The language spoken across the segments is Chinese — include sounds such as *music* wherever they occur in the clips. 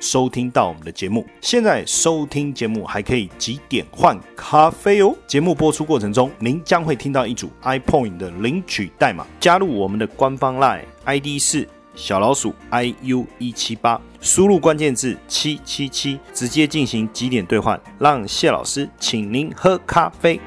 收听到我们的节目，现在收听节目还可以几点换咖啡哦。节目播出过程中，您将会听到一组 iPoint 的领取代码，加入我们的官方 Line ID 是小老鼠 iu 一七八，输入关键字七七七，直接进行几点兑换，让谢老师请您喝咖啡。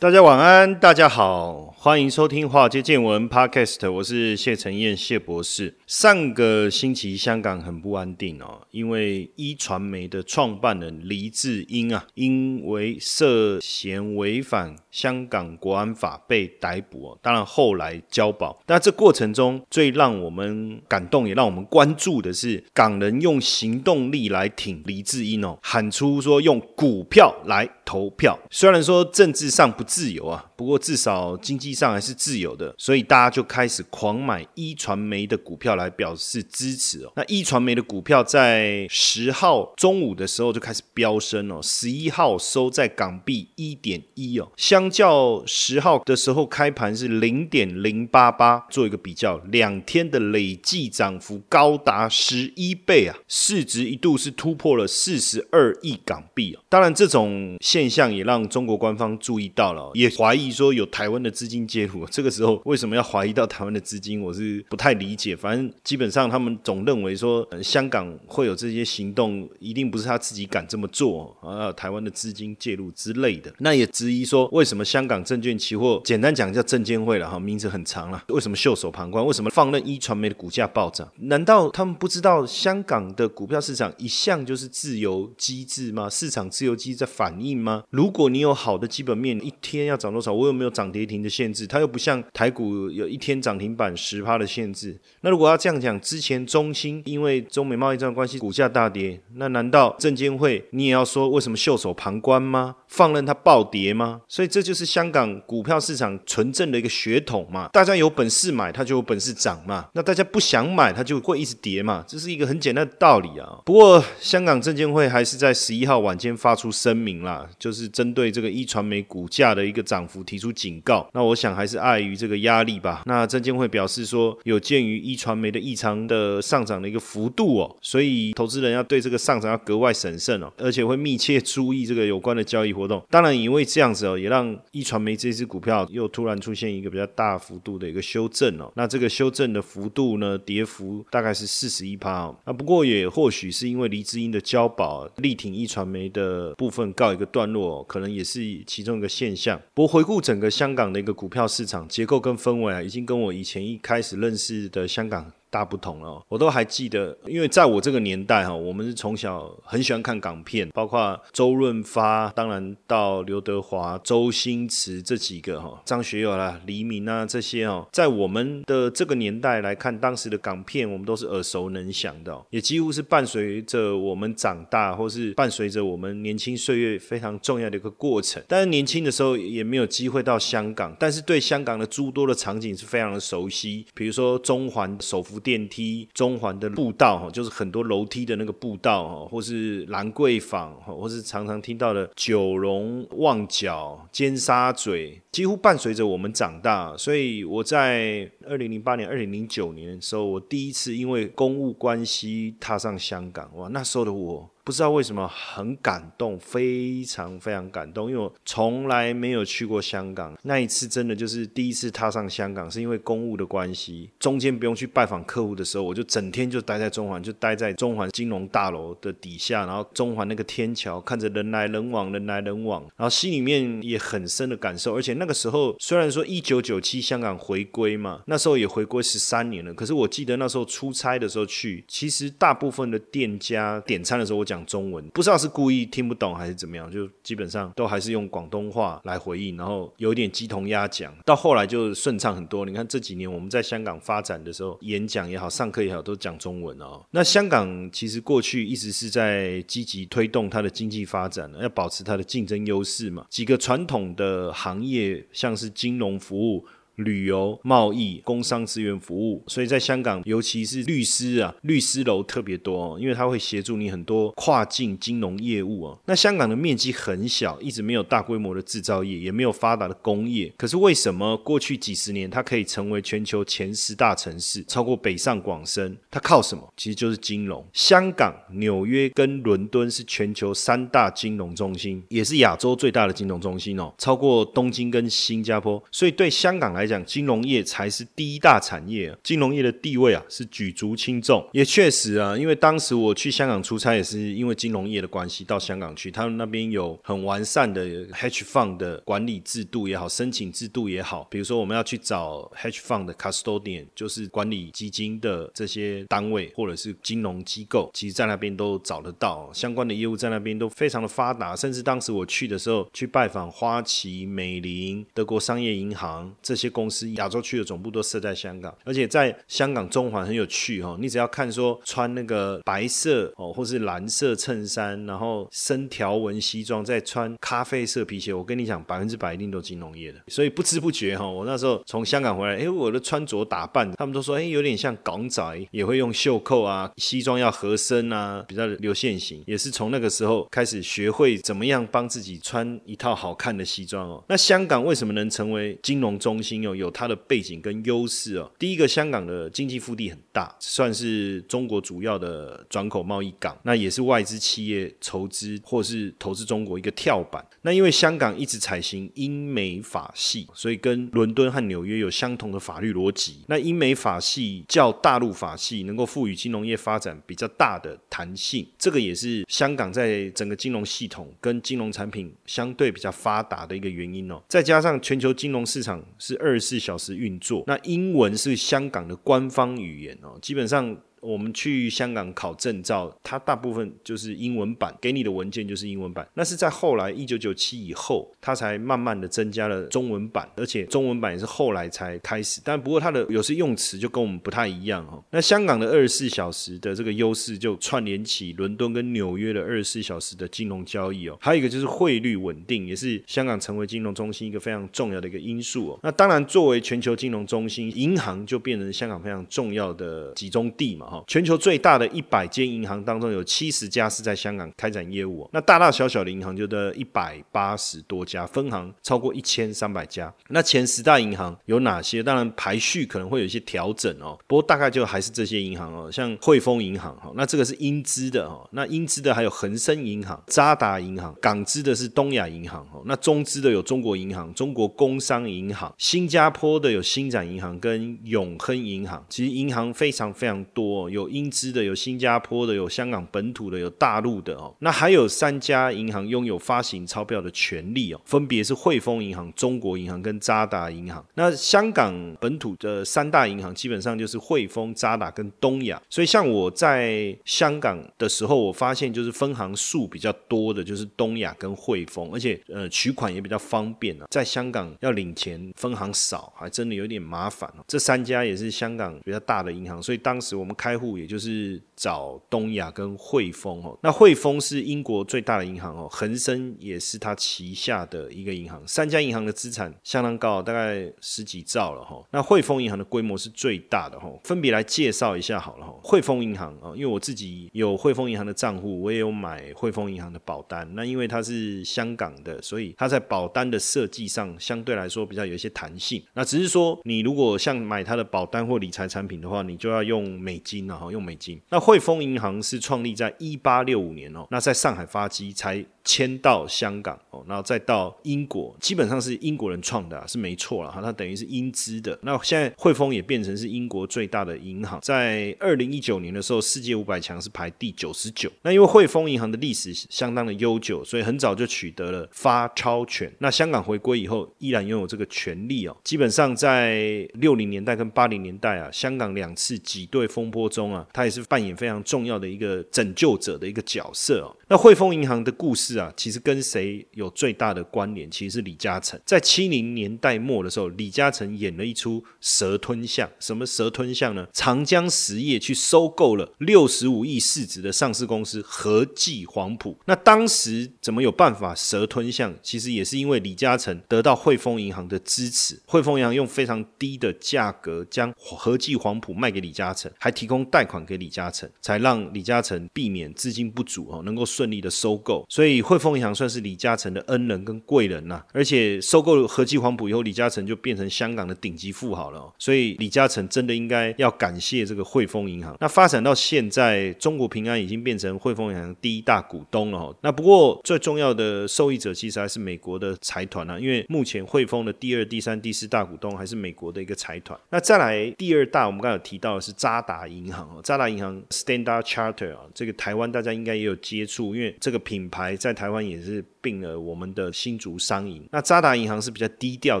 大家晚安，大家好。欢迎收听《华尔街见闻》Podcast，我是谢承彦谢博士。上个星期香港很不安定哦，因为一传媒的创办人黎智英啊，因为涉嫌违反香港国安法被逮捕哦。当然后来交保，但这过程中最让我们感动也让我们关注的是，港人用行动力来挺黎智英哦，喊出说用股票来投票。虽然说政治上不自由啊，不过至少经济。上还是自由的，所以大家就开始狂买一传媒的股票来表示支持哦。那一传媒的股票在十号中午的时候就开始飙升哦，十一号收在港币一点一哦，相较十号的时候开盘是零点零八八，做一个比较，两天的累计涨幅高达十一倍啊，市值一度是突破了四十二亿港币哦。当然，这种现象也让中国官方注意到也怀疑说有台湾的资金。介入 *laughs* 这个时候为什么要怀疑到台湾的资金？我是不太理解。反正基本上他们总认为说香港会有这些行动，一定不是他自己敢这么做啊，台湾的资金介入之类的。那也质疑说，为什么香港证券期货简单讲叫证监会了哈，名字很长了，为什么袖手旁观？为什么放任一传媒的股价暴涨？难道他们不知道香港的股票市场一向就是自由机制吗？市场自由机制在反应吗？如果你有好的基本面，一天要涨多少？我有没有涨跌停的限制？它又不像台股有一天涨停板十趴的限制。那如果要这样讲，之前中兴因为中美贸易战关系股价大跌，那难道证监会你也要说为什么袖手旁观吗？放任它暴跌吗？所以这就是香港股票市场纯正的一个血统嘛。大家有本事买，它就有本事涨嘛。那大家不想买，它就会一直跌嘛。这是一个很简单的道理啊。不过香港证监会还是在十一号晚间发出声明啦，就是针对这个一传媒股价的一个涨幅提出警告。那我想。还是碍于这个压力吧。那证监会表示说，有鉴于一传媒的异常的上涨的一个幅度哦，所以投资人要对这个上涨要格外审慎哦，而且会密切注意这个有关的交易活动。当然，因为这样子哦，也让一传媒这支股票又突然出现一个比较大幅度的一个修正哦。那这个修正的幅度呢，跌幅大概是四十一趴哦。啊，不过也或许是因为黎智英的交保力挺一传媒的部分告一个段落，可能也是其中一个现象。不过回顾整个香港的一个股。票市场结构跟氛围啊，已经跟我以前一开始认识的香港。大不同了，我都还记得，因为在我这个年代哈，我们是从小很喜欢看港片，包括周润发，当然到刘德华、周星驰这几个哈，张学友啦、黎明啊这些哦，在我们的这个年代来看，当时的港片我们都是耳熟能详的，也几乎是伴随着我们长大，或是伴随着我们年轻岁月非常重要的一个过程。但是年轻的时候也没有机会到香港，但是对香港的诸多的场景是非常的熟悉，比如说中环首福。电梯、中环的步道哈，就是很多楼梯的那个步道哈，或是兰桂坊哈，或是常常听到的九龙旺角、尖沙咀，几乎伴随着我们长大。所以我在二零零八年、二零零九年的时候，我第一次因为公务关系踏上香港，哇，那时候的我。不知道为什么很感动，非常非常感动，因为我从来没有去过香港。那一次真的就是第一次踏上香港，是因为公务的关系，中间不用去拜访客户的时候，我就整天就待在中环，就待在中环金融大楼的底下，然后中环那个天桥，看着人来人往，人来人往，然后心里面也很深的感受。而且那那个时候虽然说一九九七香港回归嘛，那时候也回归十三年了，可是我记得那时候出差的时候去，其实大部分的店家点餐的时候，我讲。讲中文不知道是故意听不懂还是怎么样，就基本上都还是用广东话来回应，然后有点鸡同鸭讲。到后来就顺畅很多。你看这几年我们在香港发展的时候，演讲也好，上课也好，都讲中文哦。那香港其实过去一直是在积极推动它的经济发展，要保持它的竞争优势嘛。几个传统的行业，像是金融服务。旅游、贸易、工商资源服务，所以在香港，尤其是律师啊，律师楼特别多，因为他会协助你很多跨境金融业务哦。那香港的面积很小，一直没有大规模的制造业，也没有发达的工业。可是为什么过去几十年它可以成为全球前十大城市，超过北上广深？它靠什么？其实就是金融。香港、纽约跟伦敦是全球三大金融中心，也是亚洲最大的金融中心哦，超过东京跟新加坡。所以对香港来来讲，金融业才是第一大产业。金融业的地位啊，是举足轻重。也确实啊，因为当时我去香港出差，也是因为金融业的关系到香港去。他们那边有很完善的 hedge fund 的管理制度也好，申请制度也好。比如说，我们要去找 hedge fund 的 custodian，就是管理基金的这些单位或者是金融机构，其实在那边都找得到相关的业务，在那边都非常的发达。甚至当时我去的时候，去拜访花旗、美林、德国商业银行这些公司，亚洲区的总部都设在香港。而且在香港中环很有趣哈，你只要看说穿那个白色哦，或是蓝色衬衫，然后深条纹西装，再穿咖啡色皮鞋，我跟你讲，百分之百一定都金融业的。所以不知不觉哈，我那时候从香港回来，哎，我的穿着打扮，他们都说，哎，有点像港仔，也会用袖扣啊，西装要合身啊，比较流线型，也是从那个时候开始学会怎么样帮自己穿一套好看的西装哦。那香港为什么能成为金融中心哦？有它的背景跟优势哦。第一个，香港的经济腹地很大，算是中国主要的转口贸易港，那也是外资企业筹资或是投资中国一个跳板。那因为香港一直采行英美法系，所以跟伦敦和纽约有相同的法律逻辑。那英美法系较大陆法系能够赋予金融业发展比较大的弹性，这个也是香港在整个金融系统跟金融产品相对比较发达的一个原因哦。再加上全球金融市场是二二十四小时运作，那英文是香港的官方语言哦，基本上。我们去香港考证照，它大部分就是英文版，给你的文件就是英文版。那是在后来一九九七以后，它才慢慢的增加了中文版，而且中文版也是后来才开始。但不过它的有些用词就跟我们不太一样哈。那香港的二十四小时的这个优势，就串联起伦敦跟纽约的二十四小时的金融交易哦。还有一个就是汇率稳定，也是香港成为金融中心一个非常重要的一个因素哦。那当然，作为全球金融中心，银行就变成香港非常重要的集中地嘛。全球最大的一百间银行当中，有七十家是在香港开展业务。那大大小小的银行就得一百八十多家，分行超过一千三百家。那前十大银行有哪些？当然排序可能会有一些调整哦。不过大概就还是这些银行哦，像汇丰银行哈，那这个是英资的哈。那英资的还有恒生银行、渣打银行，港资的是东亚银行哈。那中资的有中国银行、中国工商银行，新加坡的有新展银行跟永亨银行。其实银行非常非常多。有英资的，有新加坡的，有香港本土的，有大陆的哦。那还有三家银行拥有发行钞票的权利哦，分别是汇丰银行、中国银行跟渣打银行。那香港本土的三大银行基本上就是汇丰、渣打跟东亚。所以像我在香港的时候，我发现就是分行数比较多的，就是东亚跟汇丰，而且呃取款也比较方便啊。在香港要领钱，分行少，还真的有点麻烦哦。这三家也是香港比较大的银行，所以当时我们开开户。也就是找东亚跟汇丰哦，那汇丰是英国最大的银行哦，恒生也是它旗下的一个银行，三家银行的资产相当高，大概十几兆了哈。那汇丰银行的规模是最大的哈，分别来介绍一下好了哈。汇丰银行啊，因为我自己有汇丰银行的账户，我也有买汇丰银行的保单。那因为它是香港的，所以它在保单的设计上相对来说比较有一些弹性。那只是说，你如果像买它的保单或理财产品的话，你就要用美金啊。哈用美金。那汇丰银行是创立在一八六五年哦，那在上海发迹才。迁到香港哦，然后再到英国，基本上是英国人创的，啊是没错了哈。它等于是英资的。那现在汇丰也变成是英国最大的银行，在二零一九年的时候，世界五百强是排第九十九。那因为汇丰银行的历史相当的悠久，所以很早就取得了发钞权。那香港回归以后，依然拥有这个权利哦。基本上在六零年代跟八零年代啊，香港两次挤兑风波中啊，它也是扮演非常重要的一个拯救者的一个角色哦。那汇丰银行的故事。啊，其实跟谁有最大的关联？其实是李嘉诚。在七零年代末的时候，李嘉诚演了一出蛇吞象。什么蛇吞象呢？长江实业去收购了六十五亿市值的上市公司和记黄埔。那当时怎么有办法蛇吞象？其实也是因为李嘉诚得到汇丰银行的支持，汇丰银行用非常低的价格将和记黄埔卖给李嘉诚，还提供贷款给李嘉诚，才让李嘉诚避免资金不足哦，能够顺利的收购。所以汇丰银行算是李嘉诚的恩人跟贵人呐。而且收购和记黄埔以后，李嘉诚就变成香港的顶级富豪了。所以李嘉诚真的应该要感谢这个汇丰银行。那发展到现在，中国平安已经变成汇丰银行第一大股东了。那不过最重要的受益者其实还是美国的财团啊，因为目前汇丰的第二、第三、第四大股东还是美国的一个财团。那再来第二大，我们刚才有提到的是渣打银行哦，渣打银行 Standard Charter 啊，这个台湾大家应该也有接触，因为这个品牌在台湾也是。并了我们的新竹商银，那渣打银行是比较低调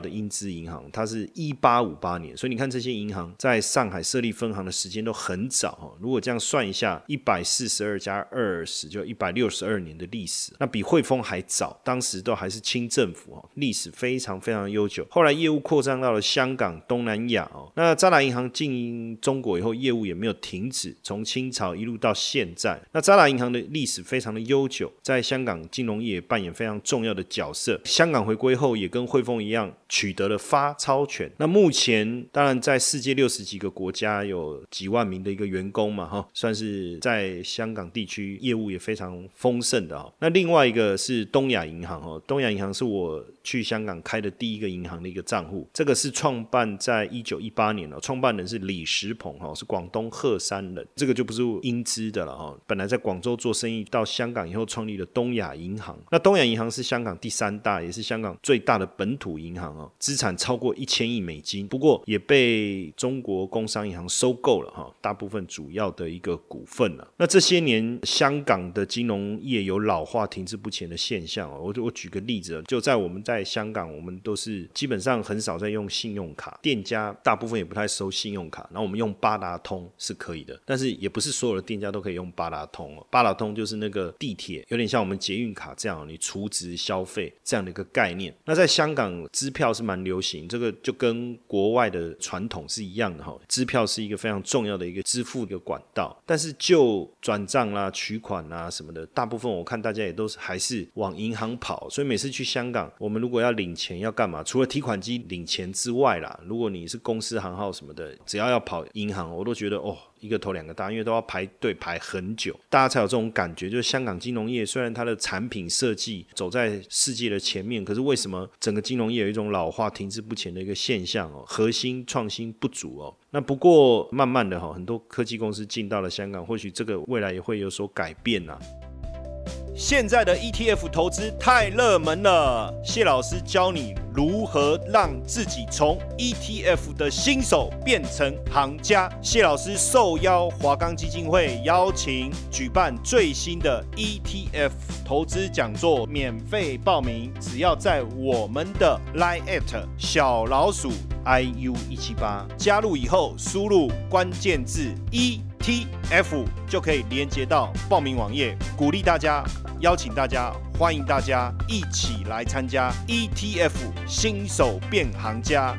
的英资银行，它是一八五八年，所以你看这些银行在上海设立分行的时间都很早哈。如果这样算一下，一百四十二加二十，就一百六十二年的历史，那比汇丰还早，当时都还是清政府哦，历史非常非常悠久。后来业务扩张到了香港、东南亚哦，那渣打银行进中国以后，业务也没有停止，从清朝一路到现在。那渣打银行的历史非常的悠久，在香港金融业扮演。非常重要的角色。香港回归后，也跟汇丰一样取得了发钞权。那目前当然在世界六十几个国家有几万名的一个员工嘛，哈，算是在香港地区业务也非常丰盛的哈。那另外一个是东亚银行哦，东亚银行是我去香港开的第一个银行的一个账户。这个是创办在一九一八年了，创办人是李石鹏哈，是广东鹤山人。这个就不是英资的了哈，本来在广州做生意，到香港以后创立了东亚银行。那东亚银行是香港第三大，也是香港最大的本土银行哦，资产超过一千亿美金。不过也被中国工商银行收购了哈，大部分主要的一个股份了。那这些年香港的金融业有老化、停滞不前的现象哦。我我举个例子，就在我们在香港，我们都是基本上很少在用信用卡，店家大部分也不太收信用卡。然后我们用八达通是可以的，但是也不是所有的店家都可以用八达通哦。八达通就是那个地铁，有点像我们捷运卡这样，你储值消费这样的一个概念，那在香港支票是蛮流行，这个就跟国外的传统是一样的哈。支票是一个非常重要的一个支付的管道，但是就转账啦、取款啊什么的，大部分我看大家也都是还是往银行跑。所以每次去香港，我们如果要领钱要干嘛？除了提款机领钱之外啦，如果你是公司行号什么的，只要要跑银行，我都觉得哦。一个头两个大，因为都要排队排很久，大家才有这种感觉。就是香港金融业虽然它的产品设计走在世界的前面，可是为什么整个金融业有一种老化、停滞不前的一个现象哦？核心创新不足哦。那不过慢慢的哈，很多科技公司进到了香港，或许这个未来也会有所改变呐。现在的 ETF 投资太热门了，谢老师教你如何让自己从 ETF 的新手变成行家。谢老师受邀华冈基金会邀请举办最新的 ETF 投资讲座，免费报名，只要在我们的 Line at 小老鼠 iu 一七八加入以后，输入关键字一 T F 就可以连接到报名网页，鼓励大家。邀请大家，欢迎大家一起来参加 ETF 新手变行家。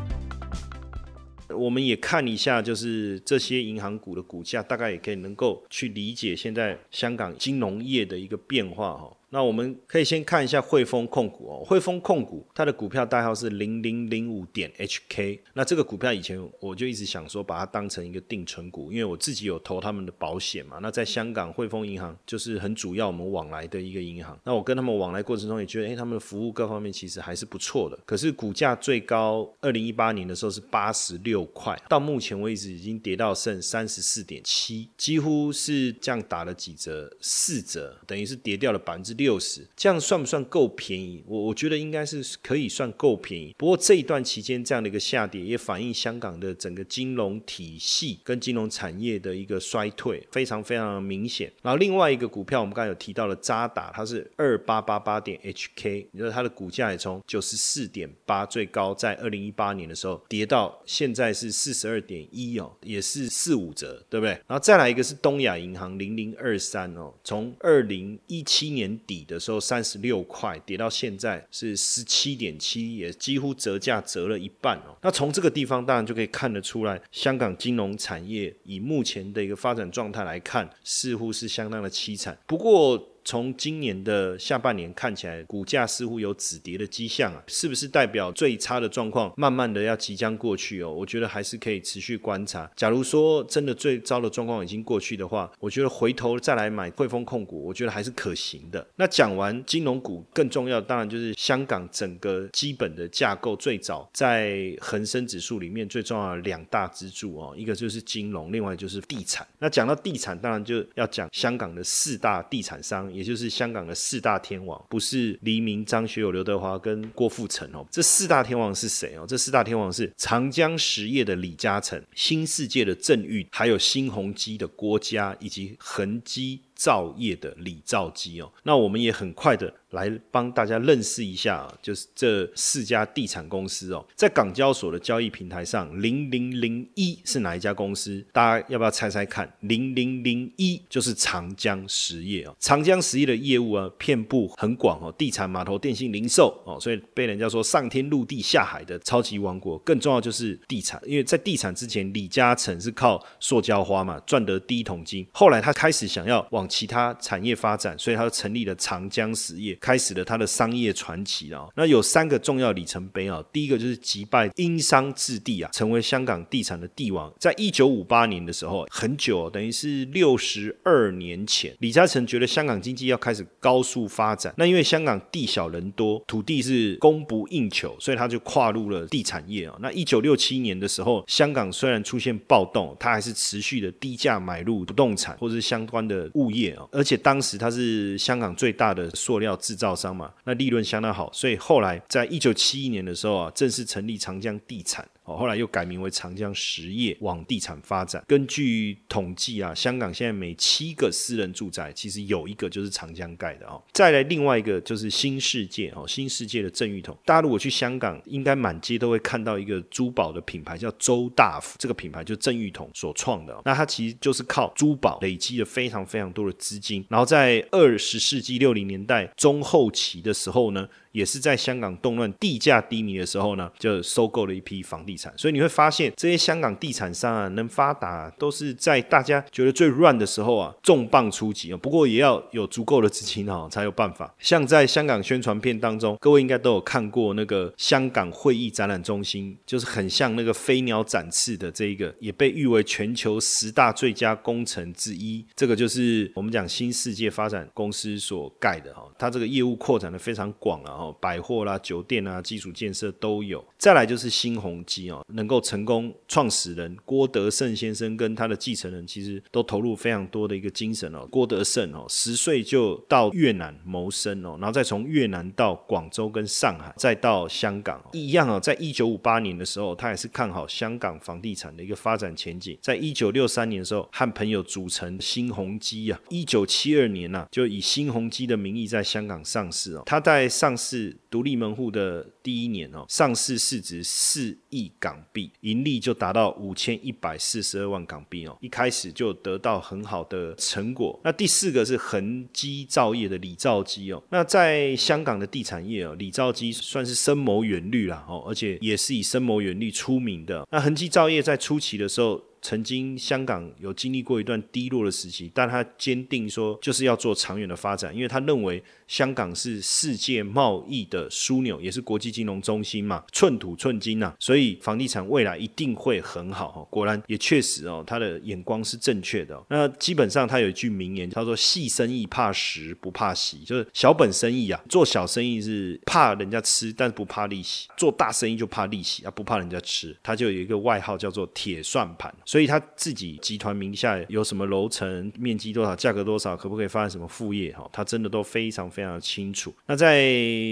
我们也看一下，就是这些银行股的股价，大概也可以能够去理解现在香港金融业的一个变化哈。那我们可以先看一下汇丰控股哦，汇丰控股它的股票代号是零零零五点 HK。那这个股票以前我就一直想说把它当成一个定存股，因为我自己有投他们的保险嘛。那在香港汇丰银行就是很主要我们往来的一个银行。那我跟他们往来过程中也觉得，哎，他们的服务各方面其实还是不错的。可是股价最高二零一八年的时候是八十六块，到目前为止已经跌到剩三十四点七，几乎是这样打了几折，四折，等于是跌掉了百分之六。六十，这样算不算够便宜？我我觉得应该是可以算够便宜。不过这一段期间这样的一个下跌，也反映香港的整个金融体系跟金融产业的一个衰退，非常非常明显。然后另外一个股票，我们刚才有提到了渣打，它是二八八八点 HK，你说它的股价也从九十四点八最高在二零一八年的时候跌到现在是四十二点一哦，也是四五折，对不对？然后再来一个是东亚银行零零二三哦，从二零一七年底。底的时候三十六块，跌到现在是十七点七，也几乎折价折了一半哦。那从这个地方当然就可以看得出来，香港金融产业以目前的一个发展状态来看，似乎是相当的凄惨。不过，从今年的下半年看起来，股价似乎有止跌的迹象啊，是不是代表最差的状况慢慢的要即将过去哦？我觉得还是可以持续观察。假如说真的最糟的状况已经过去的话，我觉得回头再来买汇丰控股，我觉得还是可行的。那讲完金融股，更重要当然就是香港整个基本的架构，最早在恒生指数里面最重要的两大支柱哦，一个就是金融，另外就是地产。那讲到地产，当然就要讲香港的四大地产商。也就是香港的四大天王，不是黎明、张学友、刘德华跟郭富城哦。这四大天王是谁哦？这四大天王是长江实业的李嘉诚、新世界的郑裕，还有新鸿基的郭嘉，以及恒基。造业的李兆基哦，那我们也很快的来帮大家认识一下，就是这四家地产公司哦，在港交所的交易平台上，零零零一是哪一家公司？大家要不要猜猜看？零零零一就是长江实业哦，长江实业的业务啊，遍布很广哦，地产、码头、电信、零售哦，所以被人家说上天入地下海的超级王国。更重要就是地产，因为在地产之前，李嘉诚是靠塑胶花嘛赚得第一桶金，后来他开始想要往其他产业发展，所以他就成立了长江实业，开始了他的商业传奇啊。那有三个重要里程碑啊，第一个就是击败英商置地啊，成为香港地产的帝王。在一九五八年的时候，很久，等于是六十二年前，李嘉诚觉得香港经济要开始高速发展。那因为香港地小人多，土地是供不应求，所以他就跨入了地产业啊。那一九六七年的时候，香港虽然出现暴动，他还是持续的低价买入不动产或者是相关的物业啊。而且当时他是香港最大的塑料制造商嘛，那利润相当好，所以后来在一九七一年的时候啊，正式成立长江地产。哦，后来又改名为长江实业，往地产发展。根据统计啊，香港现在每七个私人住宅，其实有一个就是长江盖的哦。再来另外一个就是新世界哦，新世界的郑裕彤。大家如果去香港，应该满街都会看到一个珠宝的品牌，叫周大福。这个品牌就郑裕彤所创的。那它其实就是靠珠宝累积了非常非常多的资金，然后在二十世纪六零年代中后期的时候呢。也是在香港动乱、地价低迷的时候呢，就收购了一批房地产。所以你会发现，这些香港地产商啊，能发达，都是在大家觉得最乱的时候啊，重磅出击啊。不过也要有足够的资金哦，才有办法。像在香港宣传片当中，各位应该都有看过那个香港会议展览中心，就是很像那个飞鸟展翅的这一个，也被誉为全球十大最佳工程之一。这个就是我们讲新世界发展公司所盖的哈，它这个业务扩展的非常广了哈。百货啦、酒店啊、基础建设都有。再来就是新鸿基哦，能够成功，创始人郭德胜先生跟他的继承人其实都投入非常多的一个精神哦。郭德胜哦，十岁就到越南谋生哦，然后再从越南到广州跟上海，再到香港一样哦。在一九五八年的时候，他也是看好香港房地产的一个发展前景。在一九六三年的时候，和朋友组成新鸿基啊。一九七二年呢，就以新鸿基的名义在香港上市哦。他在上市。是独立门户的第一年哦，上市市值四亿港币，盈利就达到五千一百四十二万港币哦，一开始就得到很好的成果。那第四个是恒基造业的李兆基哦，那在香港的地产业哦，李兆基算是深谋远虑啦哦，而且也是以深谋远虑出名的。那恒基造业在初期的时候。曾经香港有经历过一段低落的时期，但他坚定说就是要做长远的发展，因为他认为香港是世界贸易的枢纽，也是国际金融中心嘛，寸土寸金呐，所以房地产未来一定会很好。果然也确实哦，他的眼光是正确的。那基本上他有一句名言，他说：“细生意怕食不怕息，就是小本生意啊，做小生意是怕人家吃，但是不怕利息；做大生意就怕利息啊，不怕人家吃。”他就有一个外号叫做“铁算盘”。所以他自己集团名下有什么楼层、面积多少、价格多少，可不可以发展什么副业？哈，他真的都非常非常的清楚。那在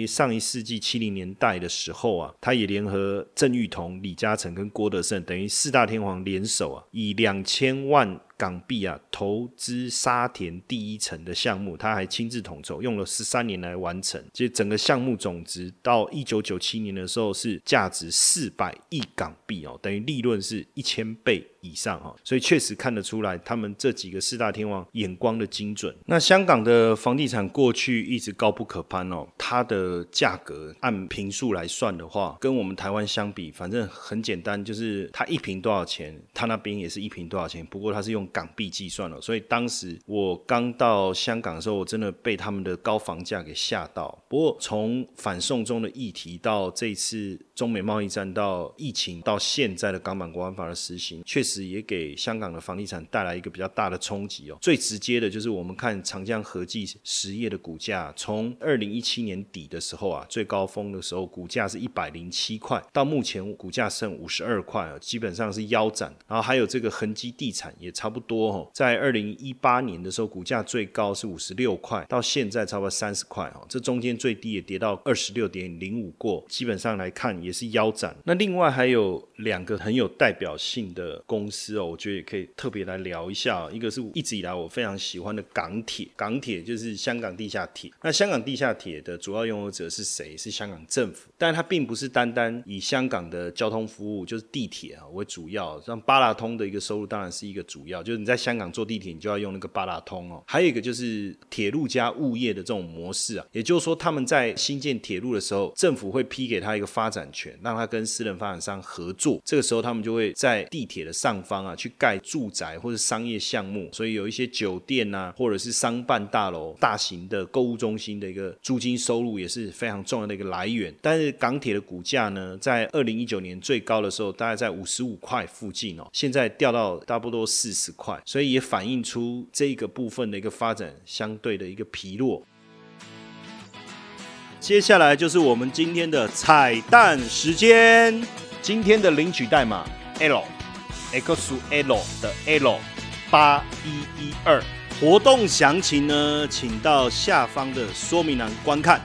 上一世纪七零年代的时候啊，他也联合郑裕彤、李嘉诚跟郭德胜，等于四大天王联手啊，以两千万港币啊投资沙田第一层的项目，他还亲自统筹，用了十三年来完成。其实整个项目总值到一九九七年的时候是价值四百亿港币哦，等于利润是一千倍。以上哈，所以确实看得出来，他们这几个四大天王眼光的精准。那香港的房地产过去一直高不可攀哦，它的价格按平数来算的话，跟我们台湾相比，反正很简单，就是它一平多少钱，它那边也是一平多少钱。不过它是用港币计算了，所以当时我刚到香港的时候，我真的被他们的高房价给吓到。不过从反送中的议题到这次中美贸易战到疫情到现在的港版国安法的实行，确实。也给香港的房地产带来一个比较大的冲击哦。最直接的就是我们看长江合记实业的股价，从二零一七年底的时候啊，最高峰的时候股价是一百零七块，到目前股价剩五十二块啊，基本上是腰斩。然后还有这个恒基地产也差不多哦，在二零一八年的时候股价最高是五十六块，到现在差不多三十块哦，这中间最低也跌到二十六点零五过，基本上来看也是腰斩。那另外还有两个很有代表性的公。司哦，我觉得也可以特别来聊一下。一个是一直以来我非常喜欢的港铁，港铁就是香港地下铁。那香港地下铁的主要拥有者是谁？是香港政府，但它并不是单单以香港的交通服务，就是地铁啊为主要。像八达通的一个收入当然是一个主要，就是你在香港坐地铁，你就要用那个八达通哦。还有一个就是铁路加物业的这种模式啊，也就是说他们在新建铁路的时候，政府会批给他一个发展权，让他跟私人发展商合作。这个时候他们就会在地铁的上。方啊，去盖住宅或者商业项目，所以有一些酒店呐，或者是商办大楼、大型的购物中心的一个租金收入也是非常重要的一个来源。但是港铁的股价呢，在二零一九年最高的时候，大概在五十五块附近哦，现在掉到差不多四十块，所以也反映出这个部分的一个发展相对的一个疲弱。接下来就是我们今天的彩蛋时间，今天的领取代码 L。X L 的 L 八一一二活动详情呢，请到下方的说明栏观看。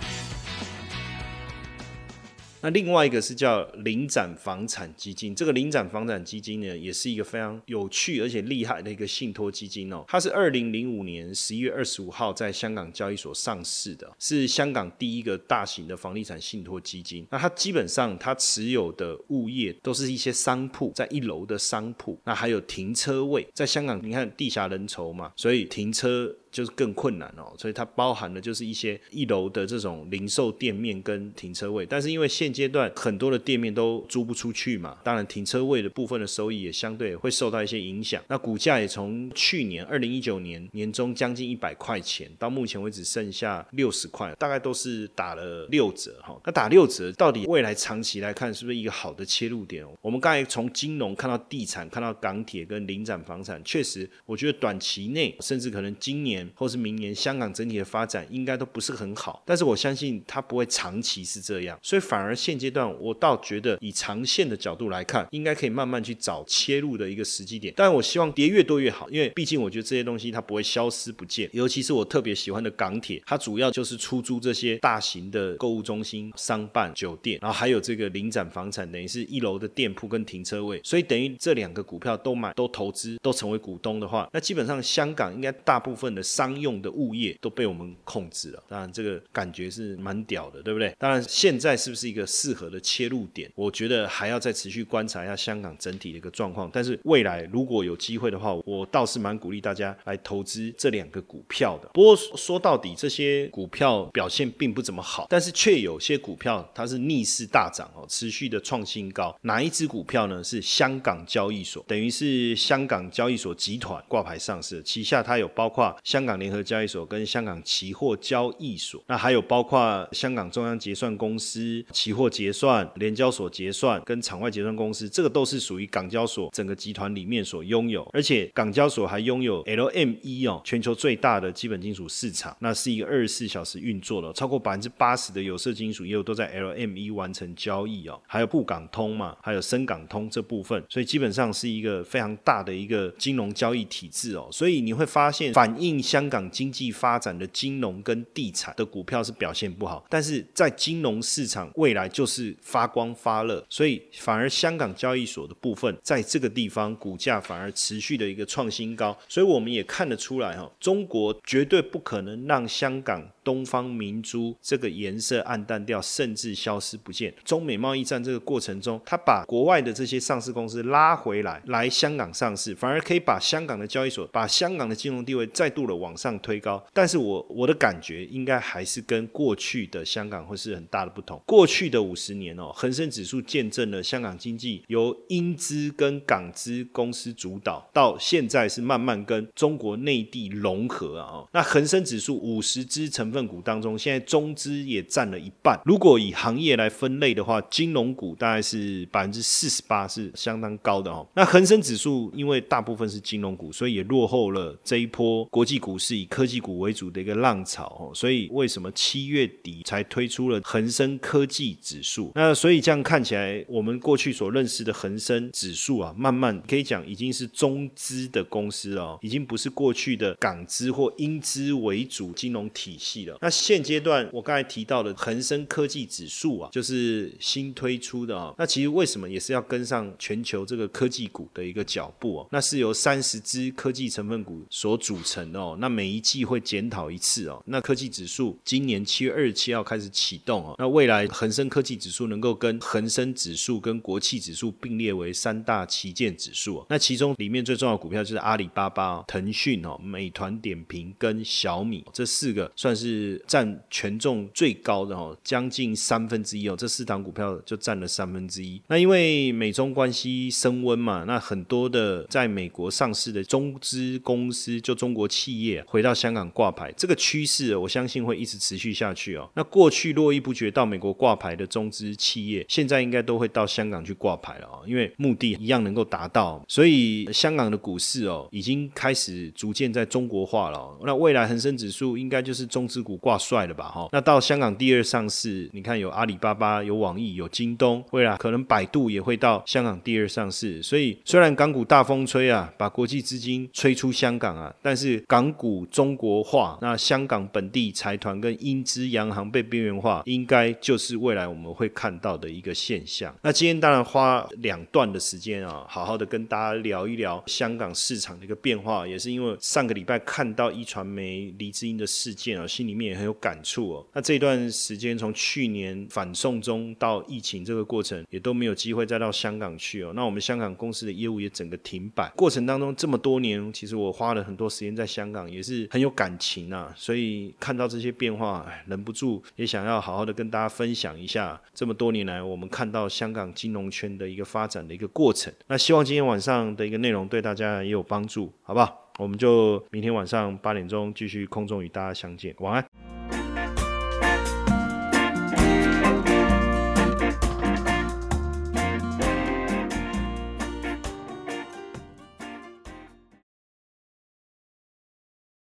那另外一个是叫领展房产基金，这个领展房产基金呢，也是一个非常有趣而且厉害的一个信托基金哦。它是二零零五年十一月二十五号在香港交易所上市的，是香港第一个大型的房地产信托基金。那它基本上它持有的物业都是一些商铺，在一楼的商铺，那还有停车位。在香港，你看地下人稠嘛，所以停车。就是更困难哦，所以它包含的就是一些一楼的这种零售店面跟停车位，但是因为现阶段很多的店面都租不出去嘛，当然停车位的部分的收益也相对会受到一些影响。那股价也从去年二零一九年年中将近一百块钱，到目前为止剩下六十块，大概都是打了六折哈。那打六折到底未来长期来看是不是一个好的切入点？我们刚才从金融看到地产，看到港铁跟领展房产，确实我觉得短期内甚至可能今年。或是明年香港整体的发展应该都不是很好，但是我相信它不会长期是这样，所以反而现阶段我倒觉得以长线的角度来看，应该可以慢慢去找切入的一个时机点。但我希望跌越多越好，因为毕竟我觉得这些东西它不会消失不见。尤其是我特别喜欢的港铁，它主要就是出租这些大型的购物中心、商办、酒店，然后还有这个临展房产，等于是一楼的店铺跟停车位。所以等于这两个股票都买、都投资、都成为股东的话，那基本上香港应该大部分的。商用的物业都被我们控制了，当然这个感觉是蛮屌的，对不对？当然现在是不是一个适合的切入点？我觉得还要再持续观察一下香港整体的一个状况。但是未来如果有机会的话，我倒是蛮鼓励大家来投资这两个股票的。不过说到底，这些股票表现并不怎么好，但是却有些股票它是逆势大涨哦，持续的创新高。哪一只股票呢？是香港交易所，等于是香港交易所集团挂牌上市，旗下它有包括香。香港联合交易所跟香港期货交易所，那还有包括香港中央结算公司、期货结算、联交所结算跟场外结算公司，这个都是属于港交所整个集团里面所拥有。而且港交所还拥有 LME 哦，全球最大的基本金属市场，那是一个二十四小时运作的，超过百分之八十的有色金属业务都在 LME 完成交易哦。还有沪港通嘛，还有深港通这部分，所以基本上是一个非常大的一个金融交易体制哦。所以你会发现反映。香港经济发展的金融跟地产的股票是表现不好，但是在金融市场未来就是发光发热，所以反而香港交易所的部分在这个地方股价反而持续的一个创新高，所以我们也看得出来哈，中国绝对不可能让香港。东方明珠这个颜色暗淡掉，甚至消失不见。中美贸易战这个过程中，他把国外的这些上市公司拉回来，来香港上市，反而可以把香港的交易所、把香港的金融地位再度的往上推高。但是我我的感觉应该还是跟过去的香港会是很大的不同。过去的五十年哦，恒生指数见证了香港经济由英资跟港资公司主导，到现在是慢慢跟中国内地融合啊。那恒生指数五十只成分。股当中，现在中资也占了一半。如果以行业来分类的话，金融股大概是百分之四十八，是相当高的哦。那恒生指数因为大部分是金融股，所以也落后了这一波国际股市以科技股为主的一个浪潮哦。所以为什么七月底才推出了恒生科技指数？那所以这样看起来，我们过去所认识的恒生指数啊，慢慢可以讲已经是中资的公司哦，已经不是过去的港资或英资为主金融体系。那现阶段我刚才提到的恒生科技指数啊，就是新推出的啊。那其实为什么也是要跟上全球这个科技股的一个脚步哦？那是由三十只科技成分股所组成哦。那每一季会检讨一次哦。那科技指数今年七月二十七号开始启动哦。那未来恒生科技指数能够跟恒生指数跟国企指数并列为三大旗舰指数。那其中里面最重要的股票就是阿里巴巴、腾讯哦、美团点评跟小米这四个算是。是占权重最高的哦，将近三分之一哦，这四档股票就占了三分之一。那因为美中关系升温嘛，那很多的在美国上市的中资公司，就中国企业回到香港挂牌，这个趋势我相信会一直持续下去哦。那过去络绎不绝到美国挂牌的中资企业，现在应该都会到香港去挂牌了哦，因为目的一样能够达到。所以香港的股市哦，已经开始逐渐在中国化了。那未来恒生指数应该就是中资。自股挂帅了吧哈？那到香港第二上市，你看有阿里巴巴、有网易、有京东，未来可能百度也会到香港第二上市。所以虽然港股大风吹啊，把国际资金吹出香港啊，但是港股中国化，那香港本地财团跟英资洋行被边缘化，应该就是未来我们会看到的一个现象。那今天当然花两段的时间啊，好好的跟大家聊一聊香港市场的一个变化，也是因为上个礼拜看到一传媒黎智英的事件啊，心里。面也很有感触哦。那这段时间，从去年反送中到疫情这个过程，也都没有机会再到香港去哦。那我们香港公司的业务也整个停摆。过程当中这么多年，其实我花了很多时间在香港，也是很有感情啊。所以看到这些变化，忍不住也想要好好的跟大家分享一下，这么多年来我们看到香港金融圈的一个发展的一个过程。那希望今天晚上的一个内容对大家也有帮助，好不好？我们就明天晚上八点钟继续空中与大家相见晚安。